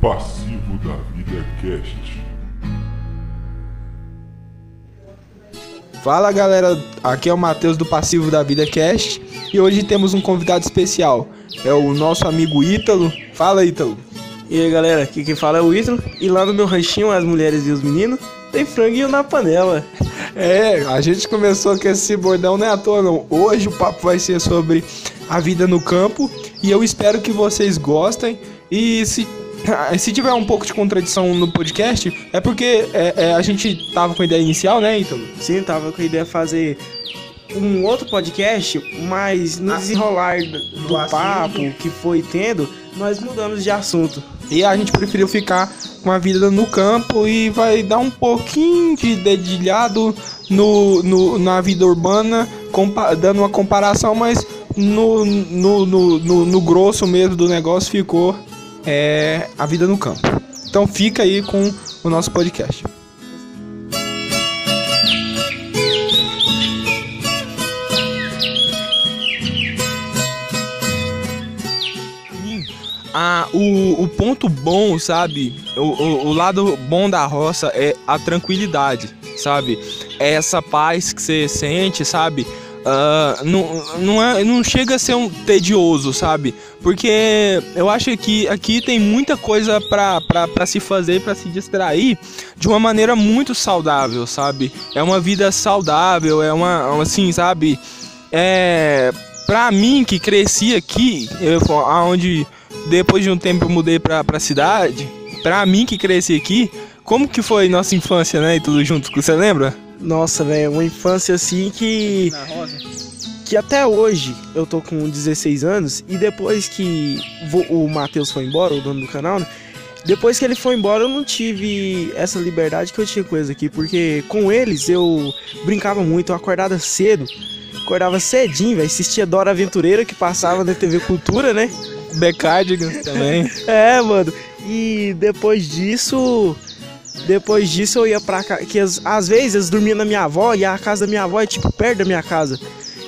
Passivo da Vida Cast. Fala galera, aqui é o Matheus do Passivo da Vida Cast e hoje temos um convidado especial. É o nosso amigo Ítalo. Fala Ítalo. E aí galera, aqui quem fala é o Ítalo e lá no meu ranchinho, as mulheres e os meninos, tem franguinho na panela. É, a gente começou com esse bordão não é à toa não. Hoje o papo vai ser sobre a vida no campo e eu espero que vocês gostem e se se tiver um pouco de contradição no podcast, é porque é, é, a gente tava com a ideia inicial, né, Ítalo? Sim, tava com a ideia de fazer um outro podcast, mas no desenrolar do, do papo que foi tendo, nós mudamos de assunto. E a gente preferiu ficar com a vida no campo e vai dar um pouquinho de dedilhado no, no, na vida urbana, dando uma comparação, mas no, no, no, no, no grosso mesmo do negócio ficou é, a vida no campo. Então fica aí com o nosso podcast. Ah, o, o ponto bom, sabe? O, o, o, lado bom da roça é a tranquilidade, sabe? É essa paz que você sente, sabe? Uh, não, não, é, não chega a ser um tedioso, sabe? Porque eu acho que aqui tem muita coisa para se fazer, para se distrair de uma maneira muito saudável, sabe? É uma vida saudável, é uma, assim, sabe? É. Pra mim que cresci aqui, eu, aonde depois de um tempo eu mudei pra, pra cidade, pra mim que cresci aqui, como que foi nossa infância, né? E tudo junto, você lembra? Nossa, velho, uma infância assim que. Que até hoje eu tô com 16 anos e depois que o Matheus foi embora, o dono do canal, né? Depois que ele foi embora, eu não tive essa liberdade que eu tinha com eles aqui, porque com eles eu brincava muito, eu acordava cedo, acordava cedinho, velho, assistia Dora Aventureira que passava na TV Cultura, né? Becardigans também. é, mano. E depois disso, depois disso eu ia pra casa. Que as, às vezes eu dormia na minha avó e a casa da minha avó é tipo perto da minha casa.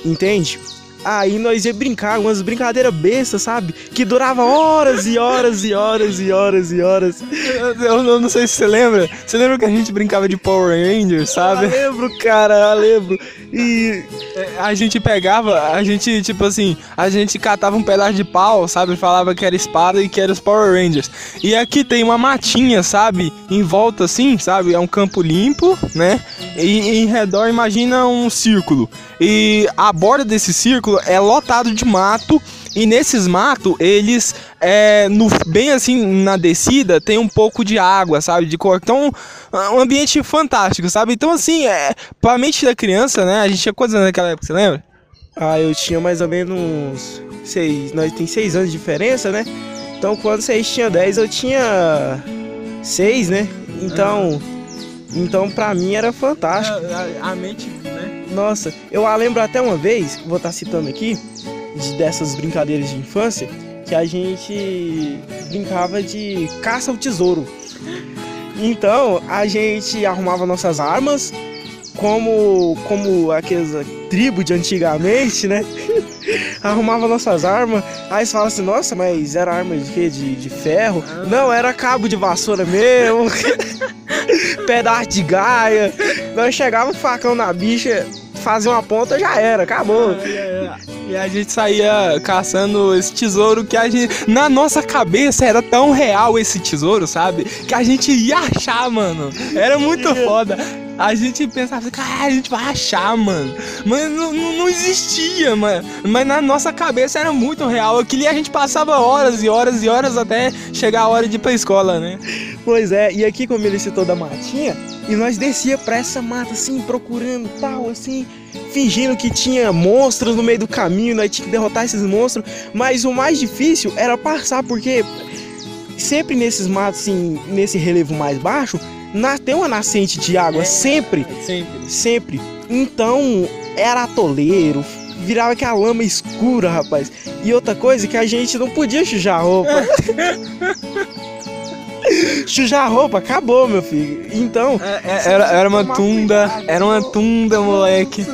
Entende? Aí nós ia brincar, umas brincadeiras bestas, sabe? Que durava horas e horas e horas e horas e horas. Eu, eu, não sei se você lembra. Você lembra que a gente brincava de Power Rangers, sabe? Eu lembro, cara, eu lembro. E a gente pegava, a gente, tipo assim, a gente catava um pedaço de pau, sabe? Falava que era espada e que era os Power Rangers. E aqui tem uma matinha, sabe? Em volta assim, sabe? É um campo limpo, né? E em redor, imagina um círculo. E a borda desse círculo é lotado de mato. E nesses matos, eles, é, no, bem assim na descida, tem um pouco de água, sabe? De cor. Então, um ambiente fantástico, sabe? Então, assim, é, pra mente da criança, né? A gente tinha quantos anos naquela época, você lembra? Ah, eu tinha mais ou menos seis. Nós tem seis anos de diferença, né? Então, quando vocês tinham dez, eu tinha seis, né? Então. Então, pra mim era fantástico. É, a, a, mente, né? Nossa, eu a lembro até uma vez, vou estar citando aqui, de, dessas brincadeiras de infância, que a gente brincava de caça ao tesouro. Então, a gente arrumava nossas armas, como como aquelas tribos de antigamente, né? Arrumava nossas armas. Aí você fala assim, nossa, mas era arma de quê? De, de ferro? Não, era cabo de vassoura mesmo. Pedaço de gaia. Nós chegava facão na bicha, fazia uma ponta, já era, acabou. E a gente saía caçando esse tesouro que a gente. Na nossa cabeça era tão real esse tesouro, sabe? Que a gente ia achar, mano. Era muito foda a gente pensava, cara, a gente vai achar, mano. Mas não, não, existia, mano. Mas na nossa cabeça era muito real. Aquilo a gente passava horas e horas e horas até chegar a hora de ir pra escola, né? Pois é, e aqui como ele citou da matinha, e nós descia pra essa mata assim, procurando tal, assim, fingindo que tinha monstros no meio do caminho, nós tinha que derrotar esses monstros. Mas o mais difícil era passar, porque sempre nesses matos, assim, nesse relevo mais baixo, tem uma nascente de água, é, sempre, sempre. Sempre. Então, era atoleiro, virava aquela lama escura, rapaz. E outra coisa que a gente não podia sujar a roupa. sujar a roupa, acabou, meu filho. Então. É, é, era, era uma tunda, era uma tunda, moleque.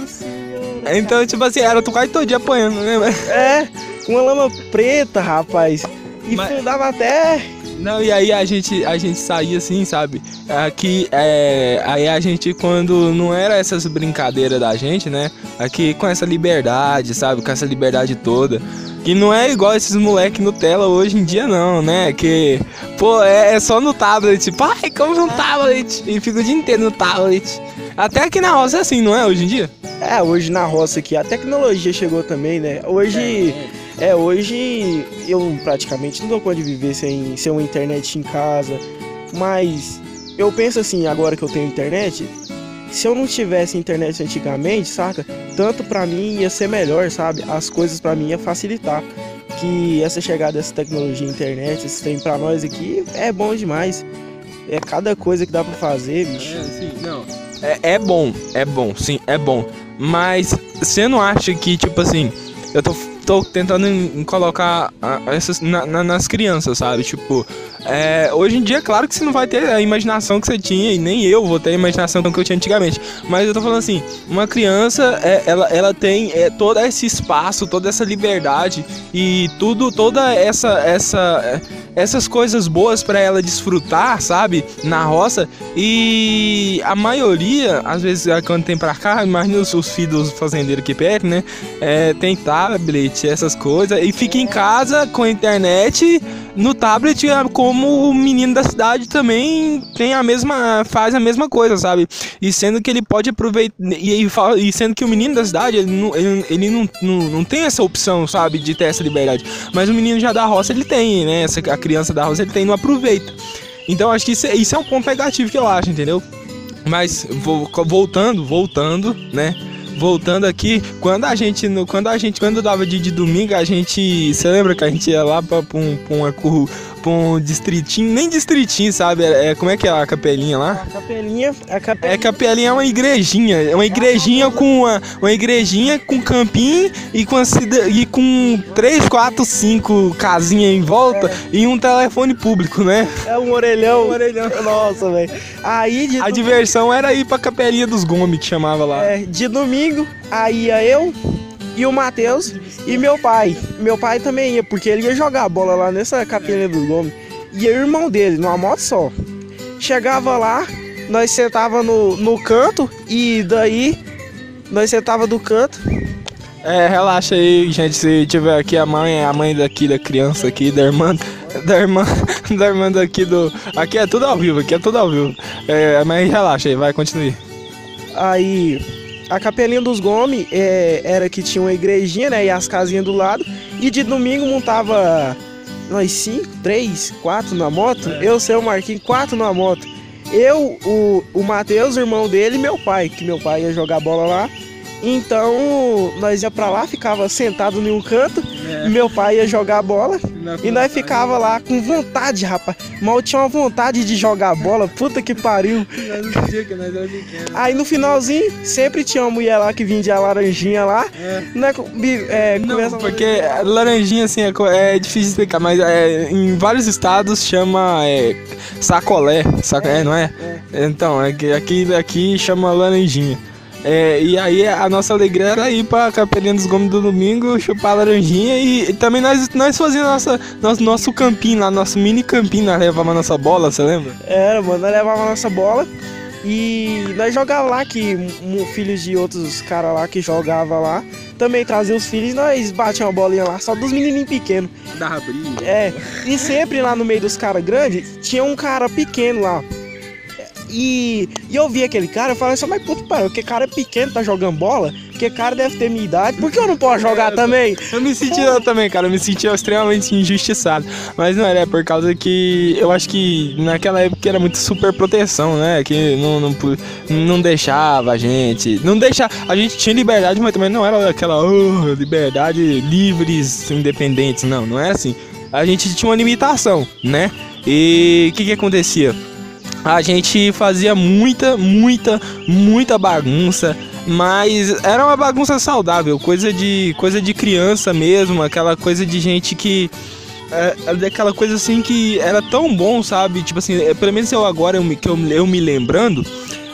Então, tipo assim, era tu quase todo dia apanhando, né? É, uma lama preta, rapaz. E Mas... fundava até Não, e aí a gente, a gente saía assim, sabe? Aqui, é, aí a gente, quando não era essas brincadeiras da gente, né? Aqui com essa liberdade, sabe? Com essa liberdade toda. Que não é igual esses moleque Nutella hoje em dia, não, né? Que, pô, é, é só no tablet. Pai, como no tablet? E fica o dia inteiro no tablet. Até aqui na roça é assim, não é? Hoje em dia? É, hoje na roça aqui a tecnologia chegou também, né? Hoje. É, hoje eu praticamente não dou conta de viver sem, sem uma internet em casa. Mas eu penso assim, agora que eu tenho internet, se eu não tivesse internet antigamente, saca? Tanto pra mim ia ser melhor, sabe? As coisas pra mim ia facilitar. Que essa chegada dessa tecnologia internet, esse tem pra nós aqui, é bom demais. É cada coisa que dá pra fazer, bicho. É, não. É, é bom, é bom, sim, é bom. Mas você não acha que, tipo assim, eu tô, tô tentando em- em colocar ah, essas na- na- nas crianças, sabe? Tipo, é, hoje em dia, claro que você não vai ter a imaginação que você tinha, e nem eu vou ter a imaginação que eu tinha antigamente. Mas eu tô falando assim, uma criança, é, ela, ela tem é, todo esse espaço, toda essa liberdade e tudo, toda essa, essa, é, essas coisas boas pra ela desfrutar, sabe? Na roça. E a maioria, às vezes, quando tem pra cá, imagina os, os filhos fazendeiros aqui perto, né? É, tem tablet, essas coisas, e fica em casa com a internet no tablet, é como o menino da cidade também tem a mesma, faz a mesma coisa, sabe? E sendo que ele pode aproveitar, e, e, sendo que o menino da cidade, ele, não, ele, ele não, não, não tem essa opção, sabe, de ter essa liberdade. Mas o menino já da roça, ele tem, né? Essa, a criança da roça, ele tem, não aproveita. Então acho que isso, é- isso é um ponto negativo que eu acho, entendeu? Mas vo- voltando, voltando, né? Voltando aqui, quando a gente, quando a gente, quando dava dia de domingo, a gente, você lembra que a gente ia lá pra um, pra uma curru, pra um distritinho, nem distritinho, sabe? É, é- como é que é a capelinha lá? A capelinha, a capelinha. É capelinha é uma igrejinha, é uma igrejinha com uma, uma igrejinha com campinho e com cida- e com três, quatro, cinco casinhas em volta e um telefone público, né? É um orelhão. Um orelhão. Nossa, velho. Aí de, A do- diversão era ir pra capelinha dos Gomes que chamava lá. é, de domingo, aí ia eu e o Matheus e meu pai. Meu pai também ia, porque ele ia jogar bola lá nessa capelinha do Gomes. E o irmão dele, numa moto só. Chegava lá, nós sentava no, no canto e daí nós sentava do canto. É, relaxa aí, gente. Se tiver aqui a mãe, a mãe daqui da criança aqui, da irmã, da irmã, da irmã daqui do. Aqui é tudo ao vivo, aqui é tudo ao vivo. É, mas relaxa aí, vai, continue. Aí a capelinha dos Gomes é, era que tinha uma igrejinha, né? E as casinhas do lado. E de domingo montava nós cinco, três, quatro na moto. Eu, seu Marquinhos, quatro na moto. Eu, o, o Matheus, o irmão dele e meu pai, que meu pai ia jogar bola lá. Então nós ia pra lá, ficava sentado em um canto, e meu pai ia jogar bola. E nós ficava lá com vontade, rapaz. Mal tinha uma vontade de jogar bola, puta que pariu. Aí no finalzinho, sempre tinha uma mulher lá que vendia a laranjinha lá. Né, co- bi- é, Não, conversa- porque laranjinha assim é, é difícil de explicar, mas é, em vários estados chama é, sacolé, saco, é, não é? Então, é que aqui, aqui chama laranjinha. É, e aí a nossa alegria era ir pra Capelinha dos Gomes do domingo, chupar laranjinha e, e também nós, nós fazíamos nossa, nosso, nosso campinho lá, nosso mini campinho, nós levávamos a nossa bola, você lembra? Era, mano, nós levava a nossa bola e nós jogava lá, que um, filhos de outros caras lá que jogava lá, também trazia os filhos e nós batíamos a bolinha lá, só dos menininhos pequenos. Dava briga. É, e sempre lá no meio dos caras grandes, tinha um cara pequeno lá. E, e eu vi aquele cara, eu falei assim, mas puto pariu, que cara é pequeno, tá jogando bola, que cara deve ter minha idade, por que eu não posso jogar É, também? Eu me senti eu também, cara. Eu me sentia extremamente injustiçado. Mas não era, é por causa que eu acho que naquela época era muito super proteção, né? Que não, não, não deixava a gente. Não deixava. A gente tinha liberdade, mas também não era aquela oh, liberdade livres, independentes. Não, não é assim. A gente tinha uma limitação, né? E o que que acontecia? A gente fazia muita, muita, muita bagunça, mas era uma bagunça saudável, coisa de coisa de criança mesmo, aquela coisa de gente que é, é aquela coisa assim que era tão bom, sabe? Tipo assim, é, pelo menos eu agora eu me, que eu, eu me lembrando,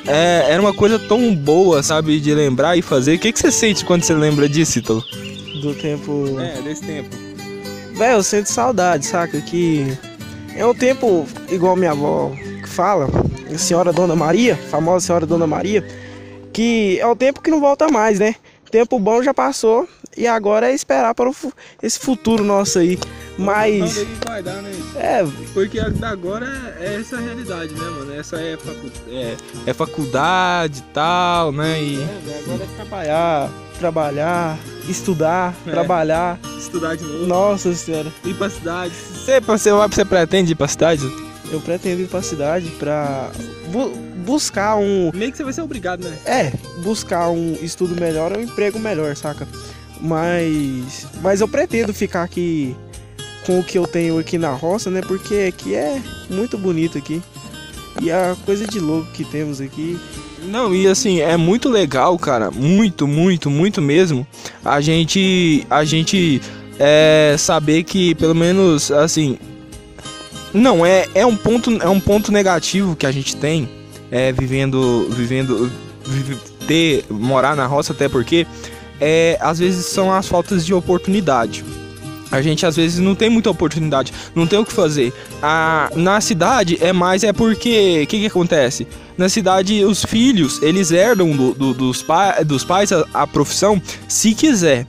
é, era uma coisa tão boa, sabe, de lembrar e fazer. O que, que você sente quando você lembra disso, Ítalo? Do tempo. É, desse tempo. Véi, eu sinto saudade, saca? Que É um tempo, igual minha avó fala, a senhora Dona Maria, famosa senhora Dona Maria, que é o tempo que não volta mais, né? Tempo bom já passou e agora é esperar para o, esse futuro nosso aí. Mas. Guardar, né? É. Porque agora é essa realidade, né, mano? Essa é, facu é, é faculdade e tal, né? E... É, agora é trabalhar, trabalhar, estudar, É. trabalhar. Estudar de novo. Nossa senhora. Ir pra cidade. Você, você, você pretende ir pra cidade? Eu pretendo ir pra cidade pra bu- buscar um. Meio que você vai ser obrigado, né? É, buscar um estudo melhor ou um emprego melhor, saca? Mas. Mas eu pretendo ficar aqui com o que eu tenho aqui na roça, né? Porque aqui é muito bonito aqui. E a coisa de louco que temos aqui. Não, e assim, é muito legal, cara. Muito, muito, muito mesmo. A gente. A gente é, saber que, pelo menos, assim. Não, é, é, um ponto, é um ponto negativo que a gente tem. É, vivendo. Vivendo. vive- ter. Morar na roça, até porque. É, às vezes são as faltas de oportunidade. A gente às vezes não tem muita oportunidade, não tem o que fazer. A, na cidade é mais é porque o que, que acontece? Na cidade os filhos eles herdam do- do- dos, pa, dos pais a, a profissão se quiser.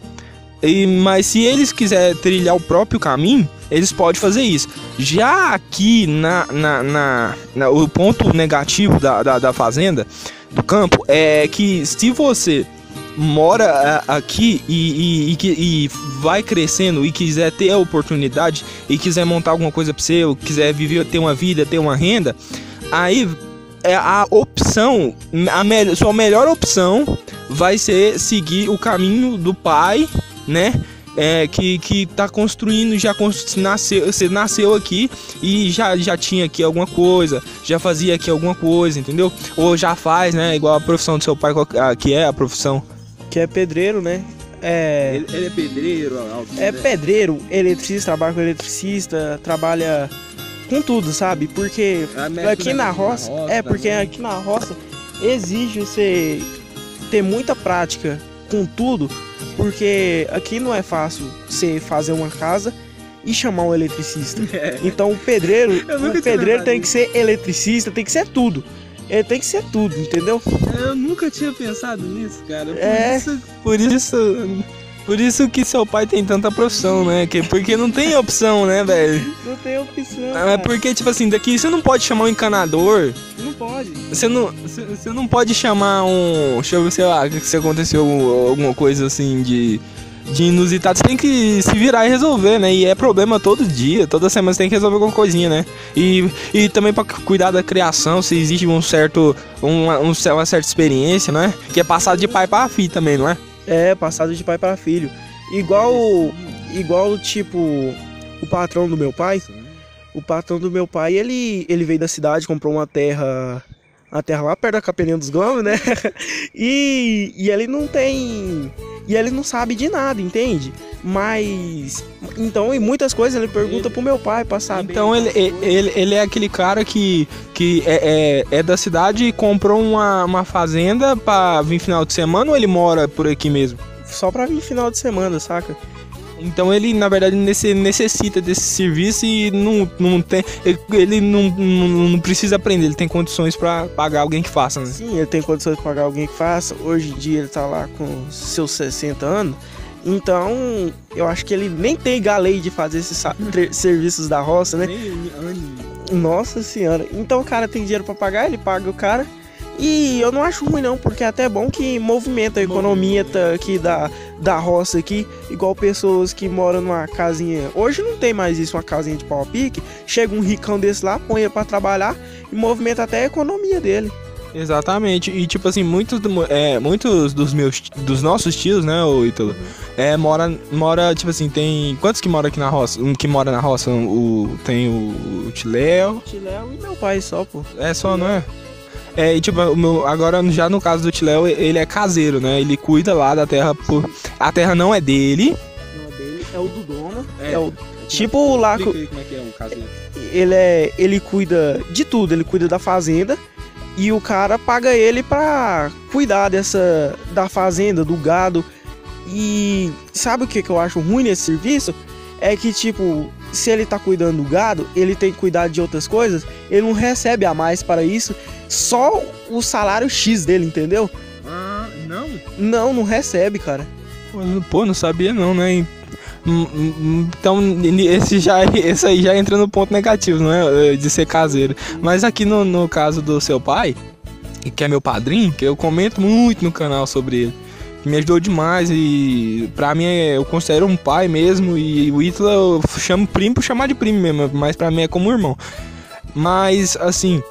E, mas se eles quiserem trilhar o próprio caminho, eles podem fazer isso. Já aqui na, na, na- na- o ponto negativo da, da, da fazenda, do campo, é que se você mora a- aqui e, e, e, e vai crescendo e quiser ter a oportunidade e quiser montar alguma coisa para você, ou quiser viver, ter uma vida, ter uma renda, aí é a opção, a me- sua melhor opção vai ser seguir o caminho do pai, né? É, que, que tá construindo, já nasceu, você nasceu aqui e já, já tinha aqui alguma coisa, já fazia aqui alguma coisa, entendeu? Ou já faz, né? Igual a profissão do seu pai, qual- ah, que é a profissão Que é pedreiro, né? É. Ele, é pedreiro, É pedreiro, eletricista, trabalha com eletricista, trabalha com tudo, sabe? Porque aqui na roça, é porque aqui na roça exige você ter muita prática com tudo, porque aqui não é fácil você fazer uma casa e chamar um eletricista. Então o pedreiro, o pedreiro tem que ser eletricista, tem que ser tudo. Ele tem que ser tudo, entendeu? Eu nunca tinha pensado nisso, cara. Por É. isso, por isso, por isso que seu pai tem tanta profissão, né? Que, porque não tem opção, né, velho? Não tem opção. É porque, tipo assim, daqui você não pode chamar um encanador, Não pode. você não, você, você não pode chamar um. Deixa eu ver, sei lá, que se aconteceu alguma coisa assim de. De inusitado, você tem que se virar e resolver, né? E é problema todo dia, toda semana você tem que resolver alguma coisinha, né? E, e também pra cuidar da criação, se existe um certo, uma, um- uma certa experiência, né? Que é passado de pai pra filho também, não é? É, passado de pai para filho. Igual, igual tipo o patrão do meu pai. O patrão do meu pai, ele, ele veio da cidade, comprou uma terra, uma terra lá perto da Capelinha dos Gomes, né? E, e ele não tem, e ele não sabe de nada, entende? Mas então em muitas coisas ele pergunta pro meu pai pra saber. Então ele, ele, ele é aquele cara que, que é, é, é da cidade e comprou uma, uma fazenda pra vir final de semana ou ele mora por aqui mesmo? só pra vir final de semana, saca? Então ele, na verdade, necessita desse serviço e não, não tem. Ele, não, não, não precisa aprender, ele tem condições pra pagar alguém que faça, né? Sim, ele tem condições de pagar alguém que faça. Hoje em dia ele tá lá com seus 60 anos. Então, eu acho que ele nem tem galei de fazer esses tre- serviços da roça, né? Nossa senhora. Então o cara tem dinheiro pra pagar, ele paga o cara. E eu não acho ruim não, porque é até bom que movimenta a economia tá aqui da, da roça aqui, igual pessoas que moram numa casinha. Hoje não tem mais isso, uma casinha de pau a pique. Chega um ricão desse lá, põe pra trabalhar e movimenta até a economia dele. Exatamente. E tipo assim, muitos, é, muitos dos meus dos nossos tios, né, o Ítalo, é, mora, mora, tipo assim, tem. Quantos que moram aqui na roça? Um que mora na roça, o, tem o, o Tiléo. Tiléu e meu pai só, pô. É só, não é? É, e tipo, o meu, agora já no caso do Tiléo, ele é caseiro, né? Ele cuida lá da terra por. A terra não é dele. Não é dele, é o do dono. É. É, o tipo lá Explica co- aí como é que é um caseiro. ele é ele cuida de tudo, ele cuida da fazenda e o cara paga ele pra cuidar dessa da fazenda, do gado. E sabe o que que eu acho ruim nesse serviço? É que tipo, se ele tá cuidando do gado, ele tem que cuidar de outras coisas, ele não recebe a mais para isso, só o salário X dele, entendeu? Ah, não? Não, não recebe, cara. Pô, não sabia não, né? Então, esse, já, esse aí já entra no ponto negativo, não é? De ser caseiro. Mas aqui no, no caso do seu pai, que é meu padrinho, que eu comento muito no canal sobre ele, que me ajudou demais e pra mim é- eu considero um pai mesmo. E o Ítalo eu chamo primo por chamar de primo mesmo, mas pra mim é como um irmão. Mas, assim,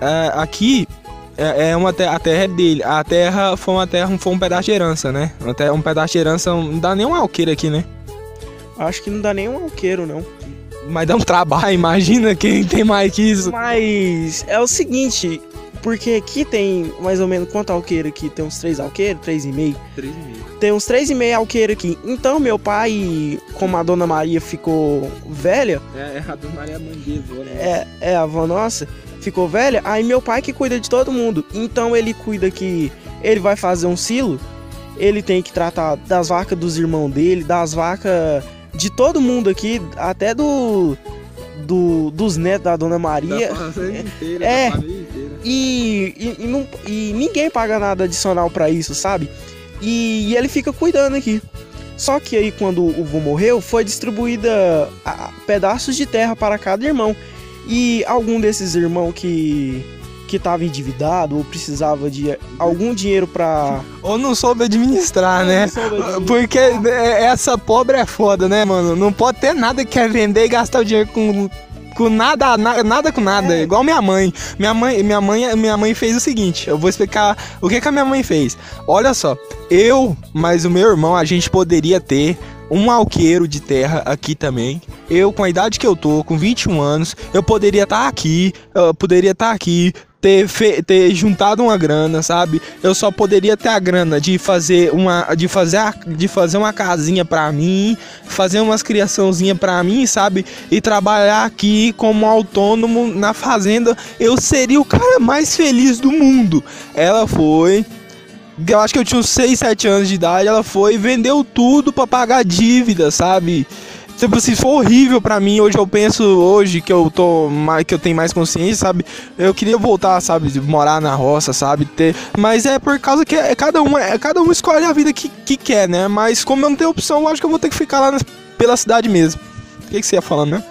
é, aqui é, é uma te- a terra é dele. A terra foi uma terra, foi um pedaço de herança, né? Uma terra- um pedaço de herança, não dá nem um alqueire aqui, né? Acho que não dá nem um alqueiro, não. Mas dá um trabalho, imagina quem tem mais que isso. Mas é o seguinte, porque aqui tem mais ou menos quanto alqueiro aqui? Tem uns três alqueiros, três e meio. Tem uns três e meio alqueiro aqui. Então meu pai, como a dona Maria ficou velha, É, a Dona Maria Mangueira, é, é a avó nossa, ficou velha, aí meu pai que cuida de todo mundo. Então ele cuida que ele vai fazer um silo, ele tem que tratar das vacas dos irmãos dele, das vacas de todo mundo aqui, até do, do dos netos da dona Maria. inteira, É. da. E, e, e não- e ninguém paga nada adicional pra isso, sabe? E, e ele fica cuidando aqui. Só que aí quando o vô morreu, foi distribuída a- a- pedaços de terra para cada irmão. E algum desses irmãos que que estava endividado ou precisava de algum dinheiro pra Ou não soube administrar, né? Porque é, essa pobre é foda, né, mano? Não pode ter nada que quer vender e gastar o dinheiro com, com nada, na- nada com nada. É. Igual minha mãe. Minha mãe, minha mãe. Minha mãe fez o seguinte: eu vou explicar o que, que a minha mãe fez. Olha só, eu, mas o meu irmão, a gente poderia ter um alqueiro de terra aqui também. Eu, com a idade que eu tô, com 21 anos, eu poderia estar aqui, eu poderia estar aqui, ter, fe- ter juntado uma grana, sabe? Eu só poderia ter a grana de fazer uma de fazer a- de fazer uma casinha pra mim, fazer umas criaçãozinha pra mim, sabe? E trabalhar aqui como autônomo na fazenda, eu seria o cara mais feliz do mundo. Ela foi eu acho que eu tinha uns 6, 7 anos de idade, ela foi e vendeu tudo pra pagar dívida, sabe? Tipo assim, foi horrível pra mim. Hoje eu penso, hoje que eu tô mais, que eu tenho mais consciência, sabe? Eu queria voltar, sabe, morar na roça, sabe? Ter, mas é por causa que é, cada um, é, cada um escolhe a vida que, que quer, né? Mas como eu não tenho opção, eu acho que eu vou ter que ficar lá na- pela cidade mesmo. O que, que você ia falando, né?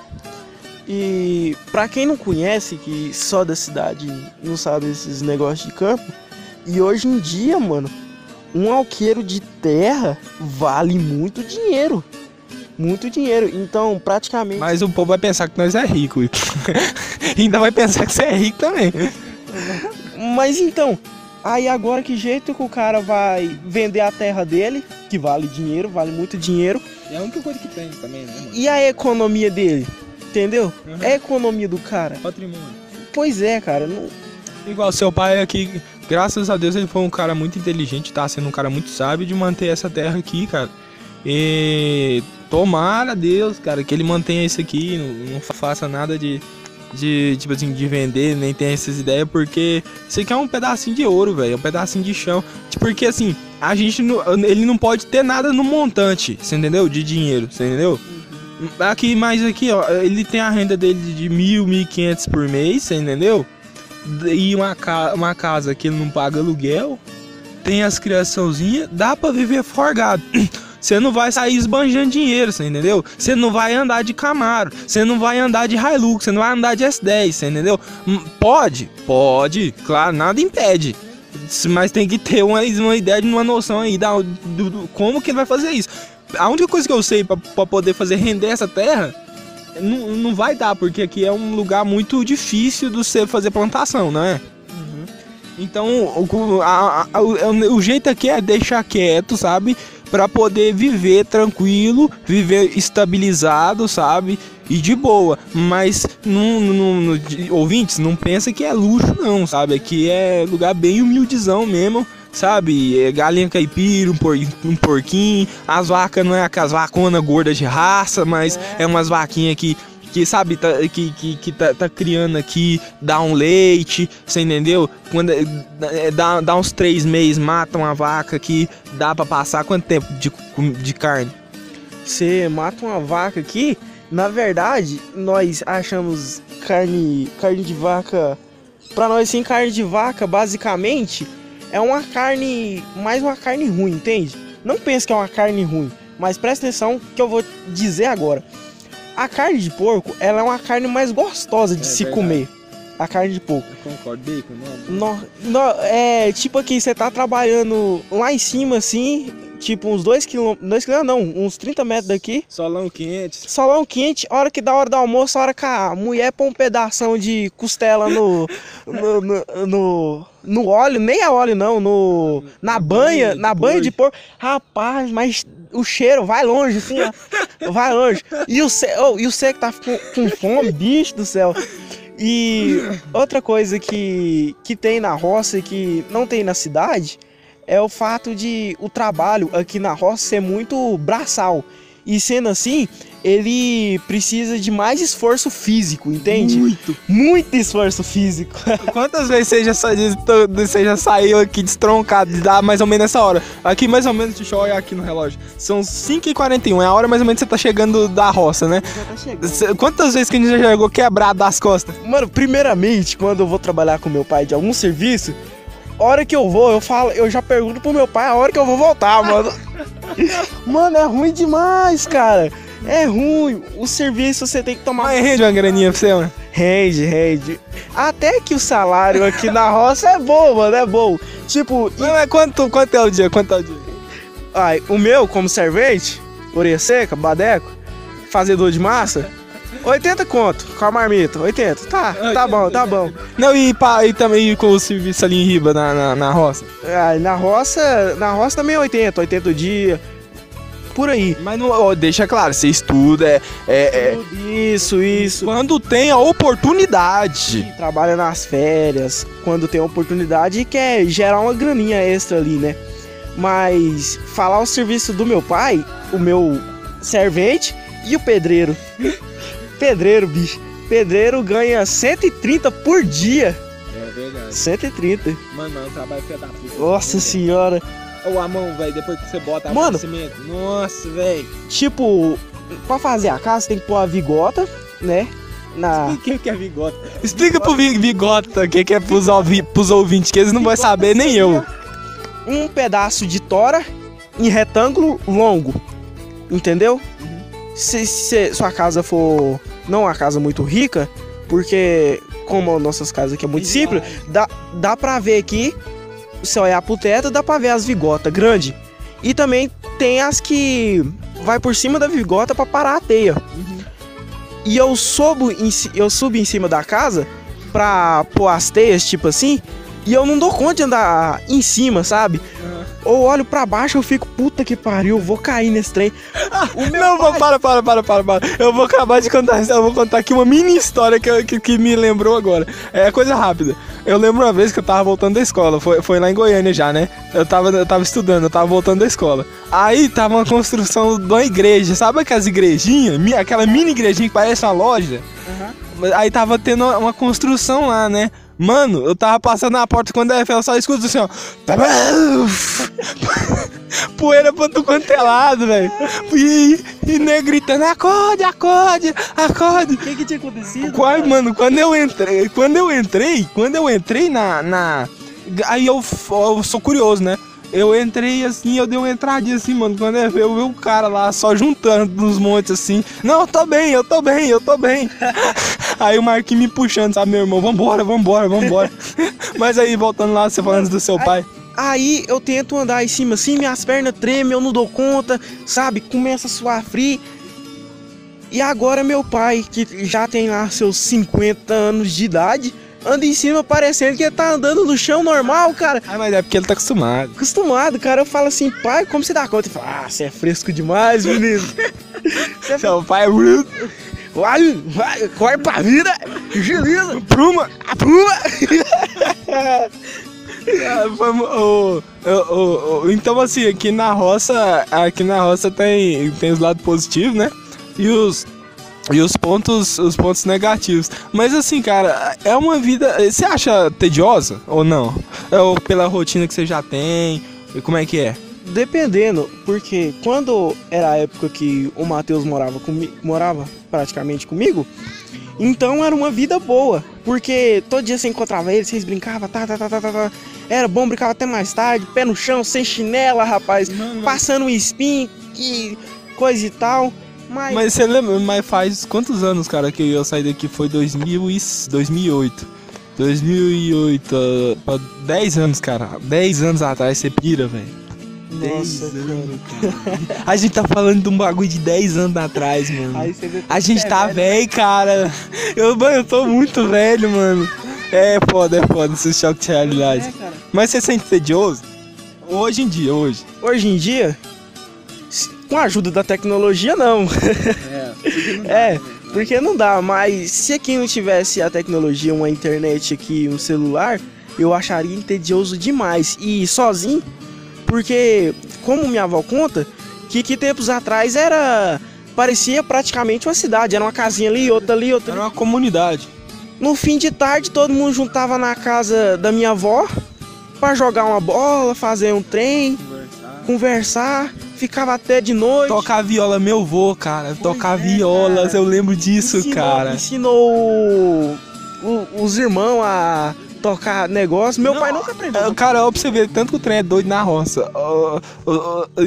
E pra quem não conhece, que só da cidade não sabe esses negócios de campo, e hoje em dia, mano, um alqueiro de terra vale muito dinheiro. Muito dinheiro. Então, praticamente. Mas o povo vai pensar que nós é rico. e ainda vai pensar que você é rico também. Mas então, aí agora que jeito que o cara vai vender a terra dele, que vale dinheiro, vale muito dinheiro, É a única coisa que tem também, né, mano? e a economia dele? Entendeu? Uhum. É a economia do cara. Patrimônio. Pois é, cara. Não... Igual seu pai aqui, graças a Deus ele foi um cara muito inteligente, tá sendo um cara muito sábio de manter essa terra aqui, cara. E tomara Deus, cara, que ele mantenha isso aqui, não, faça nada de, de tipo assim, de vender, nem tenha essas ideias, porque isso aqui é um pedacinho de ouro, velho, é um pedacinho de chão. Porque assim, a gente não, ele não pode ter nada no montante, você entendeu? De dinheiro, você entendeu? Aqui, mas aqui, ó, ele tem a renda dele de mil, mil e quinhentos por mês, você entendeu? E uma, ca uma casa que ele não paga aluguel, tem as criaçãozinhas, dá pra viver forgado. Você não vai sair esbanjando dinheiro, você entendeu? Você não vai andar de Camaro, você não vai andar de Hilux, você não vai andar de S10, você entendeu? Hum, Pode, pode, claro, nada impede. Mas tem que ter uma, uma ideia de uma noção aí da, do, do- como que ele vai fazer isso. A única coisa que eu sei pra poder fazer render essa terra não, não vai dar, porque aqui é um lugar muito difícil de você fazer plantação, né? Então, o, a- a- o, o jeito aqui é deixar quieto, sabe? Pra poder viver tranquilo, viver estabilizado, sabe? E de boa. Mas, não, não- não- de- ouvintes, não pensa que é luxo, não, sabe? Aqui é lugar bem humildezão mesmo. Sabe, é galinha caipira, um, por, um porquinho, as vacas não é aquelas vaconas gordas de raça, mas é, umas vaquinhas que, que sabe, tá, que, que, que tá, tá criando aqui, dá um leite, você entendeu? Quando é, é, dá, dá uns três meses, mata uma vaca aqui, dá pra passar quanto tempo de, de carne? Você mata uma vaca aqui Na verdade, nós achamos carne, carne de vaca. Pra nós, sim, carne de vaca, basicamente, é uma carne. Mais uma carne ruim, entende? Não pense que é uma carne ruim, mas presta atenção que eu vou dizer agora. A carne de porco, ela é uma carne mais gostosa de É se verdade. comer. A carne de porco. Concordo, bacon, não. No, no- é tipo aqui, você tá trabalhando lá em cima assim, tipo uns 2 quilômetros. 2 quilômetros não, uns 30 metros daqui. Solão quente. Solão quente, hora que dá hora do almoço, a hora que a mulher põe um pedação de costela no. no, no, no, no óleo, nem é óleo não, no. Na banha, na banha de porco. Rapaz, mas o cheiro vai longe, assim, ó. Vai longe. E o cé, oh, e o que tá com, com fome, bicho do céu. E outra coisa que, que tem na roça e que não tem na cidade é o fato de o trabalho aqui na roça ser muito braçal. E sendo assim, ele precisa de mais esforço físico, entende? Muito. Muito esforço físico. Quantas vezes você já, sa- você já saiu aqui destroncado de dar mais ou menos essa hora? Aqui mais ou menos, deixa eu olhar aqui no relógio. São 5h41, é a hora mais ou menos que você tá chegando da roça, né? Cê- Quantas vezes que a gente já chegou quebrado das costas? Mano, primeiramente, quando eu vou trabalhar com meu pai de algum serviço, hora que eu vou, eu falo, eu já pergunto pro meu pai a hora que eu vou voltar, mano. mano, é ruim demais, cara. É ruim. O serviço você tem que tomar. Mas rende uma graninha pra você, mano. Rende, rende. Até que o salário aqui na roça é bom, mano, é bom. Tipo, Mas, mas quanto, quanto é o dia? Quanto é o dia? ai, o meu, como servente, orelha seca, badeco, fazedor de massa, 80 conto com a marmita, 80. Tá, tá bom, tá bom. Não, e, pá, e também com o serviço ali em Riba, na, na, na roça. Ai, na roça, na roça também é 80, 80 o dia. Por aí. Mas não, ó, deixa claro, você estuda, é, é, é- Isso, isso. quando tem a oportunidade. Trabalha nas férias, quando tem oportunidade e quer gerar uma graninha extra ali, né? Mas falar o serviço do meu pai, o meu servente e o pedreiro. pedreiro, bicho. Pedreiro ganha 130 por dia. É verdade. 130. Mano, mano, trabalho filha da puta. Nossa senhora. Ô, a mão, velho, depois que você bota a Mano. mão cimento. Nossa, velho. Tipo, pra fazer a casa tem que pôr a vigota, né? Na. O que, que é vigota? Explica pro Vi- Vigota o que, que é pros, ouvi, pros ouvintes, que eles não vão saber, nem eu. um pedaço de tora em retângulo longo. Entendeu? Se, se sua casa for não uma casa muito rica, porque como as nossas casas aqui é muito simples, dá, dá pra ver aqui, se olhar pro teto, dá pra ver as vigotas grande. E também tem as que vai por cima da vigota pra parar a teia. E eu subo, em, eu subo em cima da casa pra pôr as teias, tipo assim, e eu não dou conta de andar em cima, sabe? Ou olho pra baixo eu fico, puta que pariu, eu vou cair nesse trem. Meu Não, pai- para, para, para, para, para. Eu vou acabar de contar, eu vou contar aqui uma mini história que, eu- que, que me lembrou agora. É coisa rápida. Eu lembro uma vez que eu tava voltando da escola, foi, foi lá em Goiânia já, né? Eu tava, eu tava estudando, eu tava voltando da escola. Aí tava uma construção de uma igreja, sabe aquelas igrejinhas? Aquela mini igrejinha que parece uma loja? Aí tava tendo uma construção lá, né? Mano, eu tava passando na porta quando a eu só escuto assim, ó. Poeira pra tu quanto é lado, velho. E, e nego gritando, acorde, acorde, acorde. O que que tinha acontecido? Qual, mano, quando eu entrei, quando eu entrei, quando eu entrei na, na aí eu, eu sou curioso, né? Eu entrei assim, eu dei uma entradinha assim, mano, quando eu vi eu vi o cara lá só juntando nos montes assim. Não, eu tô bem, eu tô bem, eu tô bem. Aí o Marquinhos me puxando, sabe, meu irmão, vambora, vambora, vambora. Mas aí, voltando lá, você falando do seu pai. Aí eu tento andar em cima assim, minhas pernas tremem, eu não dou conta, sabe? Começa a suar frio. E agora meu pai, que já tem lá seus 50 anos de idade, anda em cima parecendo que ele tá andando no chão normal, cara. Ah, mas é porque ele tá acostumado. Acostumado, cara. Eu falo assim, pai, como você dá conta? Ele fala, ah, você é fresco demais, menino. Você Seu pai é rude. vai, vai, corre pra vida, agiliza, Pruma. apruma. Ah, vamos, então assim, aqui na roça, aqui na roça tem, tem os lados positivos, né? E os e os pontos, os pontos negativos. Mas assim, cara, é uma vida, você acha tediosa ou não? É, Ou pela rotina que você já tem? E como é que é? dependendo, porque quando era a época que o Matheus morava comigo, morava praticamente comigo, então era uma vida boa, porque todo dia você encontrava ele, vocês brincavam, tá, tá, tá, tá, tá, tá. Era bom, brincava até mais tarde, pé no chão, sem chinela, rapaz, passando um spin e coisa e tal. Mas, Mas você lembra, mas faz quantos anos, cara, que eu saí daqui? Foi 2000 e 2008. 2008, uh, pra 10 anos, cara. 10 anos atrás, você pira, velho. nossa, cara. A gente tá falando de um bagulho de 10 anos atrás, mano. A gente é tá velho. velho, cara. Eu, mano, eu tô muito velho, mano. É foda, é foda esse choque de realidade. É. Mas você sente tedioso? Hoje em dia, hoje. Hoje em dia, com a ajuda da tecnologia, não. É, porque não dá, mas se aqui não tivesse a tecnologia, uma internet aqui, um celular, eu acharia tedioso demais. E sozinho, porque, como minha avó conta, que, que tempos atrás era. parecia praticamente uma cidade, era uma casinha ali, outra ali, outra Era uma comunidade. No fim de tarde, todo mundo juntava na casa da minha avó pra jogar uma bola, fazer um trem, conversar, ficava até de noite. Tocar viola, meu vô, cara. Tocar é, violas, cara. eu lembro disso, ensinou, cara. Ensinou os irmãos a tocar negócio. Meu Não, pai nunca aprendeu. É, Cara, ó, pra tanto que o trem é doido na roça.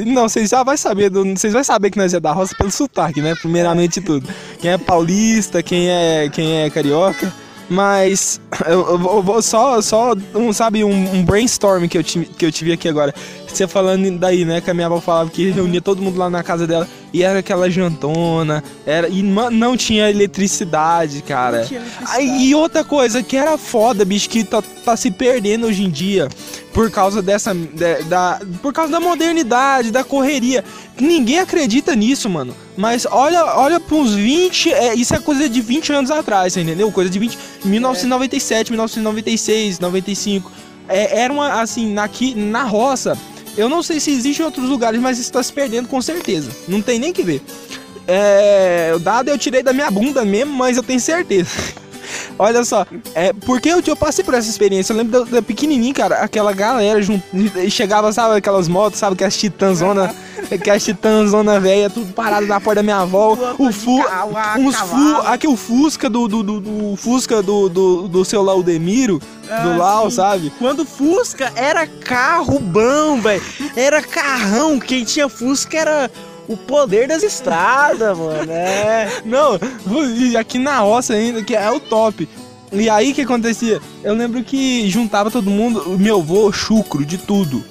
Não, vocês já vai saber, vocês vão saber que nós é da roça pelo sotaque, né? Primeiramente tudo. Quem é paulista, quem é, quem é carioca. Mas eu, eu vou- só, só um, sabe, um, um brainstorm que eu, tive, que eu tive aqui agora. Você falando daí, né? Que a minha avó falava que reunia todo mundo lá na casa dela e era aquela jantona, era, e não tinha eletricidade, cara. Aí, e outra coisa que era foda, bicho, que tá, tá se perdendo hoje em dia por causa dessa. de- da, por causa da modernidade, da correria. Ninguém acredita nisso, mano. Mas olha, olha pros 20. É, isso é coisa de 20 anos atrás, entendeu? Coisa de 20. 1997, 1996, 95. É, era uma, assim, aqui na roça. Eu não sei se existe em outros lugares, mas isso tá se perdendo com certeza. Não tem nem que ver. É, o dado eu tirei da minha bunda mesmo, mas eu tenho certeza. Olha só, é, porque eu, eu passei por essa experiência, eu lembro da, da pequenininho, cara, aquela galera chegava, sabe, aquelas motos, sabe, que as titanzona, que as titanzona velha, tudo parado na porta da minha avó, o fu, uns fu, aqui o Fusca do, do, do, do Fusca do, do, do seu Laudemiro, do Ah, Lau, sim. sabe? Quando Fusca era carro bom, velho. Era carrão. Quem tinha Fusca era o poder das estradas, mano. É. Não, e aqui na roça ainda, que é o top. E aí o que acontecia? Eu lembro que juntava todo mundo, meu avô, chucro, de tudo.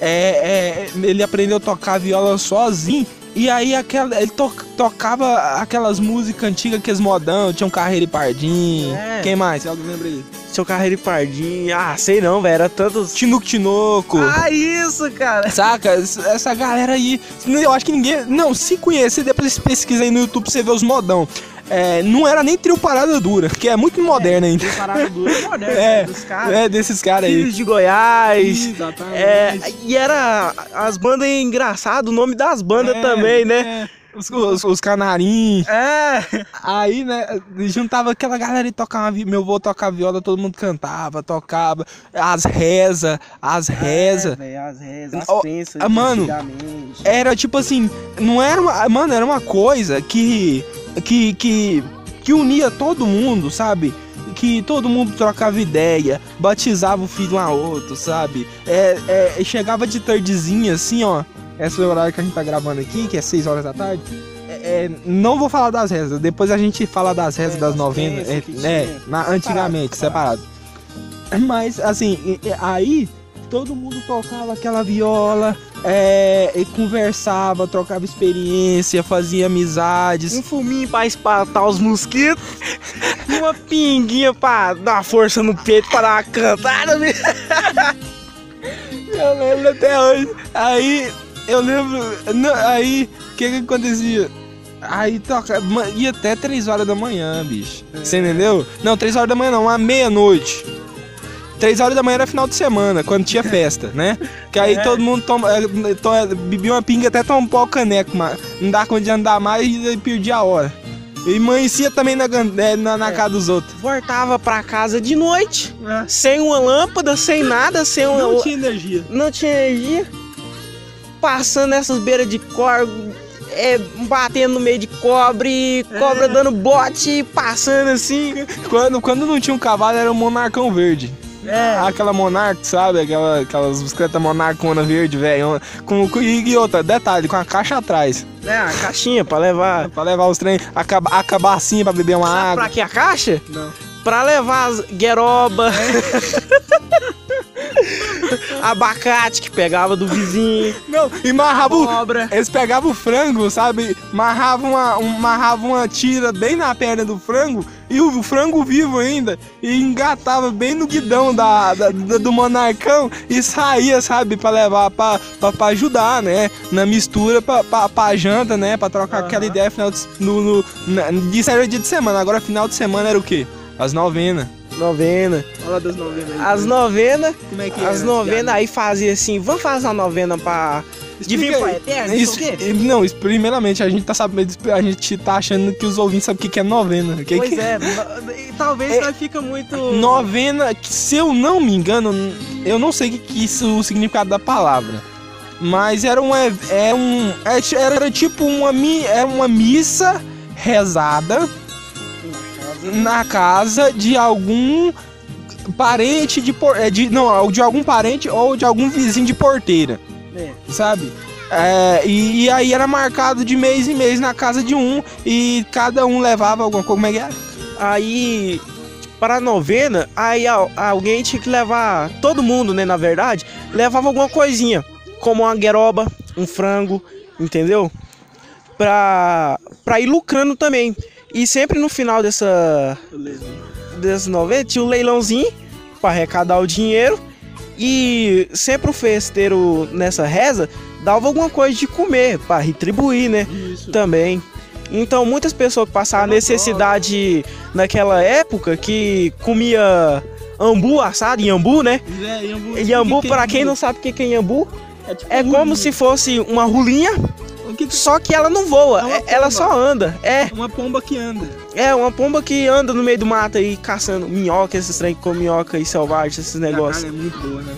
É, é, ele aprendeu a tocar viola sozinho. E aí aquela, ele to- tocava aquelas músicas antigas, que as modão, tinha um Carreiro e Pardinho. É. Quem mais? Alguém lembra aí? Seu carreiro e pardinho. Ah, sei não, velho. Era tantos. Tinuco Tinoco. Ah, isso, cara. Saca? Essa galera aí. Eu acho que ninguém. Não, se conhecer, depois você pesquisa aí no YouTube pra você ver os modão. É, não era nem trio parada dura, que é muito moderno ainda. Parada dura moderna É, dos caras. É, desses caras aí. Filhos de Goiás. Exatamente. É, e era. As bandas é engraçado, o nome das bandas É, também, né? é. Os, os, os canarinhos. É. Aí, né, juntava aquela galera e tocava. Meu avô tocava viola, todo mundo cantava, tocava. As reza, as reza. É, velho, as rezas, as de mano. Era tipo assim, não era uma. Mano, era uma coisa que. que. que, que unia todo mundo, sabe? Que todo mundo trocava ideia, batizava o filho um a outro, sabe? É, é, chegava de tardezinha assim, ó. Esse é o horário que a gente tá gravando aqui, que é 6 horas da tarde. É, é, não vou falar das rezas, depois a gente fala das rezas É, das novenas, é, né, na- antigamente, separado. Mas, assim, aí todo mundo tocava aquela viola, é, e conversava, trocava experiência, fazia amizades. Um fuminho pra espantar os mosquitos. e uma pinguinha pra dar força no peito pra dar uma cantada. Eu lembro até hoje. Aí, eu lembro. não, aí, o que que acontecia? Aí toca, ia até 3 horas da manhã, bicho. Você entendeu? Não, 3 horas da manhã não, à meia-noite. 3 horas da manhã era final de semana, quando tinha festa, né? Que aí É. todo mundo toma, eh, to- bebia uma pinga até tomar um pau caneco, mas não dá conta de andar mais e perdia a hora. E amanhecia também na, eh, na, na É. casa dos outros. Voltava pra casa de noite, sem uma lâmpada, sem nada, sem uma. energia. não tinha energia. Passando nessas beiras de cor, é, batendo no meio de cobre, cobra dando bote, passando assim. Quando, quando não tinha um cavalo, era um monarcão verde. É. Aquela monarca, sabe? Aquela, aquelas bicicletas monarcona verde, velho. Com, com- e, e outra, detalhe, com a caixa atrás. É, a caixinha pra levar. Pra levar os trem, a, a cabacinha pra beber uma Sabe água. pra que a caixa? Não. Pra levar as gueroba. Abacate que pegava do vizinho. Não, e marrava o, Cobra. Eles pegavam o frango, sabe? Marravam uma, um, marravam uma tira bem na perna do frango e o frango vivo ainda e engatava bem no guidão da, da- da- do monarcão e saía, sabe? Pra levar, pra, pra, pra ajudar, né? Na mistura pra, pra, pra janta, né? Pra trocar Aham. aquela ideia final de, no, no, na, isso era dia de semana, agora final de semana era o quê? As novenas. Novena. Fala das novenas As novenas. Como é que As novenas aí fazia assim, vamos fazer uma novena pra. De vir pra eterno? Isso, Isso, o quê? não, isso, primeiramente a gente tá sabendo, a gente tá achando que os ouvintes sabem o que é novena. Que Pois que- é, e talvez É- fica muito. Novena, se eu não me engano, eu não sei o que, que isso o significado da palavra. Mas era um é, é um é era tipo uma era uma missa rezada na casa de algum parente de, por- é, de não, de algum parente ou de algum vizinho de porteira, É. sabe? É, e, e aí era marcado de mês em mês na casa de um e cada um levava alguma coisa. Como é que é? Aí, para a novena, aí al- alguém tinha que levar, todo mundo, né, na verdade, levava alguma coisinha, como uma gueroba, um frango, entendeu? Pra, pra ir lucrando também. E sempre no final dessa, dessa novena tinha um leilãozinho para arrecadar o dinheiro. E sempre o festeiro nessa reza dava alguma coisa de comer para retribuir, né? Isso. também. Então, muitas pessoas que passavam necessidade naquela época que comia ambu assado, iambu, né? Iambu, para quem não sabe o que que é iambu, é como se fosse uma rolinha, só que ela não voa, É é- ela só anda. É, Uma pomba que anda. é uma pomba que anda no meio do mato aí caçando minhoca, esses trem que come minhoca e selvagem, esses negócios. é muito boa, né?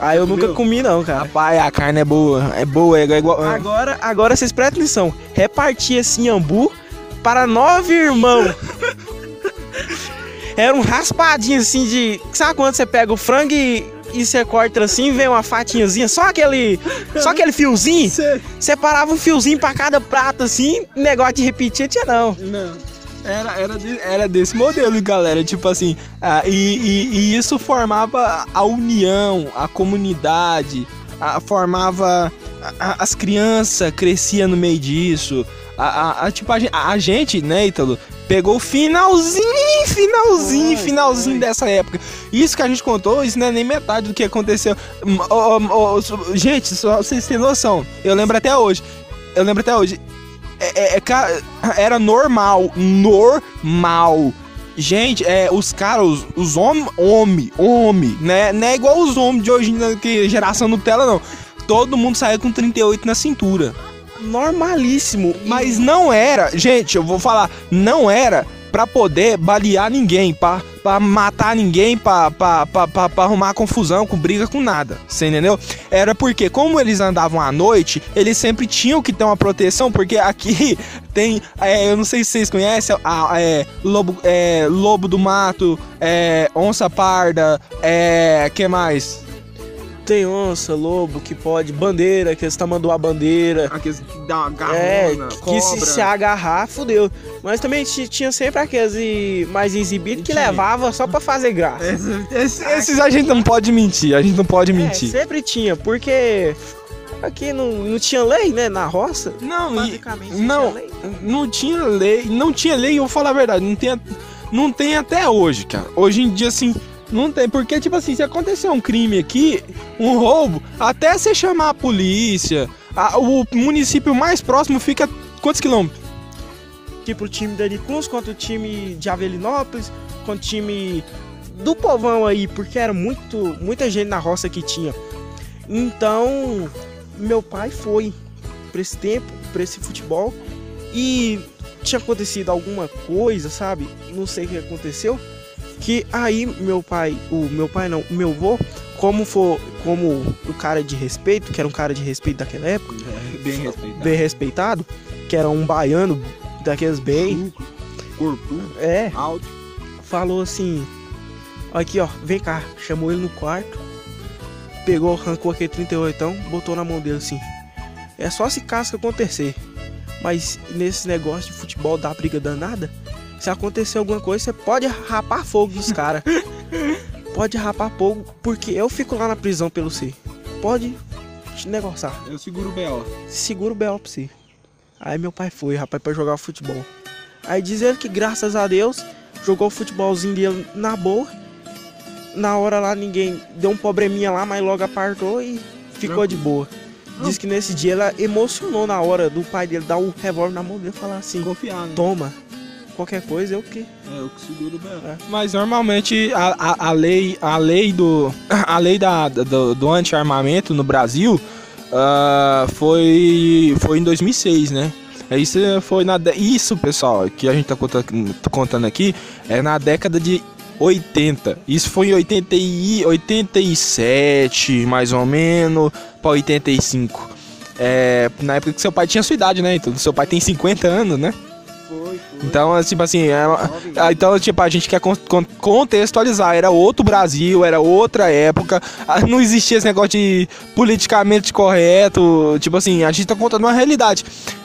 Aí eu nunca comi não, cara. Rapaz, a carne é boa. É boa, é igual. Agora, agora vocês prestem atenção. Repartia esse iambu para nove irmãos. Era um raspadinho assim de. Sabe quando você pega o frango e, e você corta assim, vem uma fatinhazinha, só aquele. Só aquele fiozinho? Separava um fiozinho pra cada prato assim, negócio de repetir tinha não. Não. Era, era, de- era desse modelo, galera. Tipo assim, ah, e, e- e isso formava a união, a comunidade, a- formava. a- a- as crianças cresciam no meio disso. A, a- a- tipo, a, a gente, né, Ítalo, pegou o finalzinho, finalzinho, finalzinho dessa época. Isso que a gente contou, isso não é nem metade do que aconteceu. Ó, ó, ó, gente, só vocês terem noção, eu lembro até hoje. Eu lembro até hoje. É- é- é era normal, normal. Gente, é, os caras, os, os homens, homem, homem, né? Não é igual os homens de hoje, que geração Nutella, não. Todo mundo saía com 38 na cintura. Normalíssimo. Mas não era, gente, eu vou falar, não era pra poder balear ninguém, pra, pra matar ninguém, pra arrumar confusão, com briga, com nada. Você entendeu? Era porque, como eles andavam à noite, eles sempre tinham que ter uma proteção, porque aqui tem, é, eu não sei se vocês conhecem, a, é, lobo, é, lobo do mato, é, onça parda, é, que mais? Tem onça, lobo que pode, bandeira, que eles tá mandando a bandeira. Aqueles que dá uma É, que se, se agarrar, fudeu. Mas também ti- tinha sempre aqueles mais exibidos que levava só pra fazer graça. Esses, esses a gente não pode mentir, a gente não pode É, mentir. sempre tinha, porque aqui não, não tinha lei, né, na roça. Não, e- Basicamente não, tinha lei. não tinha lei, não tinha lei, eu vou falar a verdade, não tem, não tem até hoje, cara. Hoje em dia, assim, não tem, porque, tipo assim, se acontecer um crime aqui, um roubo, até você chamar a polícia, a- o município mais próximo fica quantos quilômetros? Tipo o time da Cruz contra o time de Avelinópolis, contra o time do povão aí, porque era muito, muita gente na roça que tinha. Então, meu pai foi pra esse tempo, pra esse futebol, e tinha acontecido alguma coisa, sabe? Não sei o que aconteceu. Que aí meu pai, o meu pai não, o meu avô, como for, como o cara de respeito, que era um cara de respeito daquela época, bem respeitado. bem respeitado, que era um baiano daqueles bem, Corpo é, alto. falou assim: Aqui, ó, vem cá. Chamou ele no quarto, pegou, arrancou aquele 38, botou na mão dele assim. É só se casca acontecer. Mas nesse negócio de futebol dá briga danada. Se acontecer alguma coisa, você pode rapar fogo dos caras. pode rapar fogo, porque eu fico lá na prisão pelo C. Pode negociar. Eu seguro o B.O. Segura o B.O. pra você. Aí meu pai foi, rapaz, pra jogar futebol. Aí diz ele que graças a Deus jogou o futebolzinho dele na boa. Na hora lá ninguém deu um probleminha lá, mas logo apartou e ficou de boa. Diz que nesse dia ela emocionou na hora do pai dele dar o revólver na mão dele e falar assim: Confiar, né? Toma, qualquer coisa eu que. É, eu que seguro o B.O. É. Mas normalmente a, a, a lei, a lei do. A lei da, do, do anti-armamento no Brasil ah, foi, foi em 2006, né? Isso foi na. de- Isso, pessoal, que a gente tá contando, aqui, é na década de 80. Isso foi em 80 e, 87, mais ou menos, pra 85. É, na época que seu pai tinha sua idade, né? Então, seu pai tem 50 anos, né? Foi, foi. Então, tipo assim, é então, tipo, a gente quer con- con- contextualizar. Era outro Brasil, era outra época. Ah, Não existia esse negócio de politicamente correto. Tipo assim, a gente tá contando uma realidade.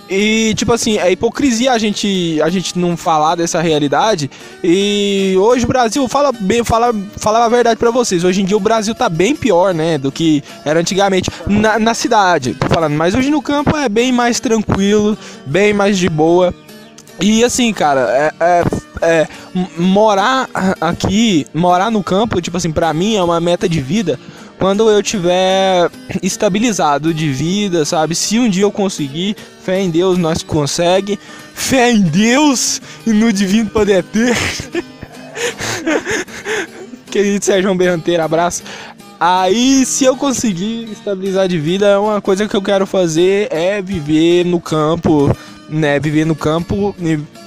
E, tipo assim, é hipocrisia a gente, a gente não falar dessa realidade. E hoje o Brasil, fala bem, fala, fala a verdade pra vocês. Hoje em dia o Brasil tá bem pior, né? Do que era antigamente. Na, na cidade, tô falando. Mas hoje no campo é bem mais tranquilo, bem mais de boa. E assim, cara, é, é- é, morar aqui, morar no campo, tipo assim, pra mim é uma meta de vida. Quando eu tiver estabilizado de vida, sabe? Se um dia eu conseguir, fé em Deus, nós consegue. Fé em Deus e no divino poder ter. Querido Sérgio Berranteiro, abraço. Aí, se eu conseguir estabilizar de vida, uma coisa que eu quero fazer é viver no campo, né? Viver no campo,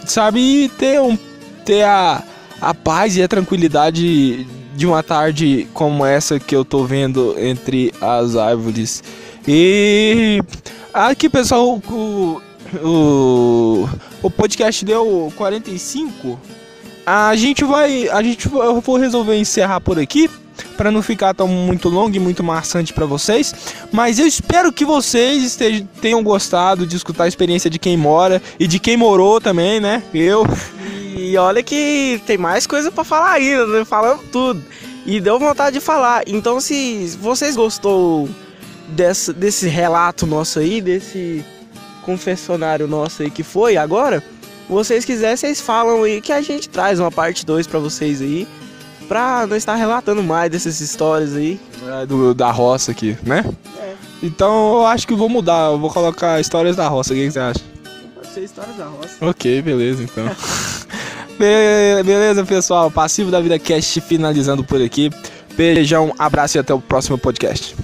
sabe? Ter, um, ter a, a paz e a tranquilidade de uma tarde como essa que eu tô vendo entre as árvores. E aqui, pessoal, o, o, o podcast deu 45. A gente vai, a gente vai- eu vou resolver encerrar por aqui para não ficar tão muito longo e muito maçante para vocês, mas eu espero que vocês estejam, tenham gostado de escutar a experiência de quem mora e de quem morou também, né? Eu. E olha que tem mais coisa pra falar ainda, né? falando tudo. E deu vontade de falar. Então, se vocês gostou dessa, desse relato nosso aí, desse confessionário nosso aí que foi agora, vocês quiserem, vocês falam aí que a gente traz uma parte 2 pra vocês aí. Pra não estar relatando mais dessas histórias aí. É, do- da roça aqui, né? É. Então eu acho que vou mudar, eu vou colocar histórias da roça, o que que você acha? Pode ser histórias da roça. Ok, beleza então. Be- beleza, pessoal. Passivo da Vida Cast finalizando por aqui. Beijão, abraço e até o próximo podcast.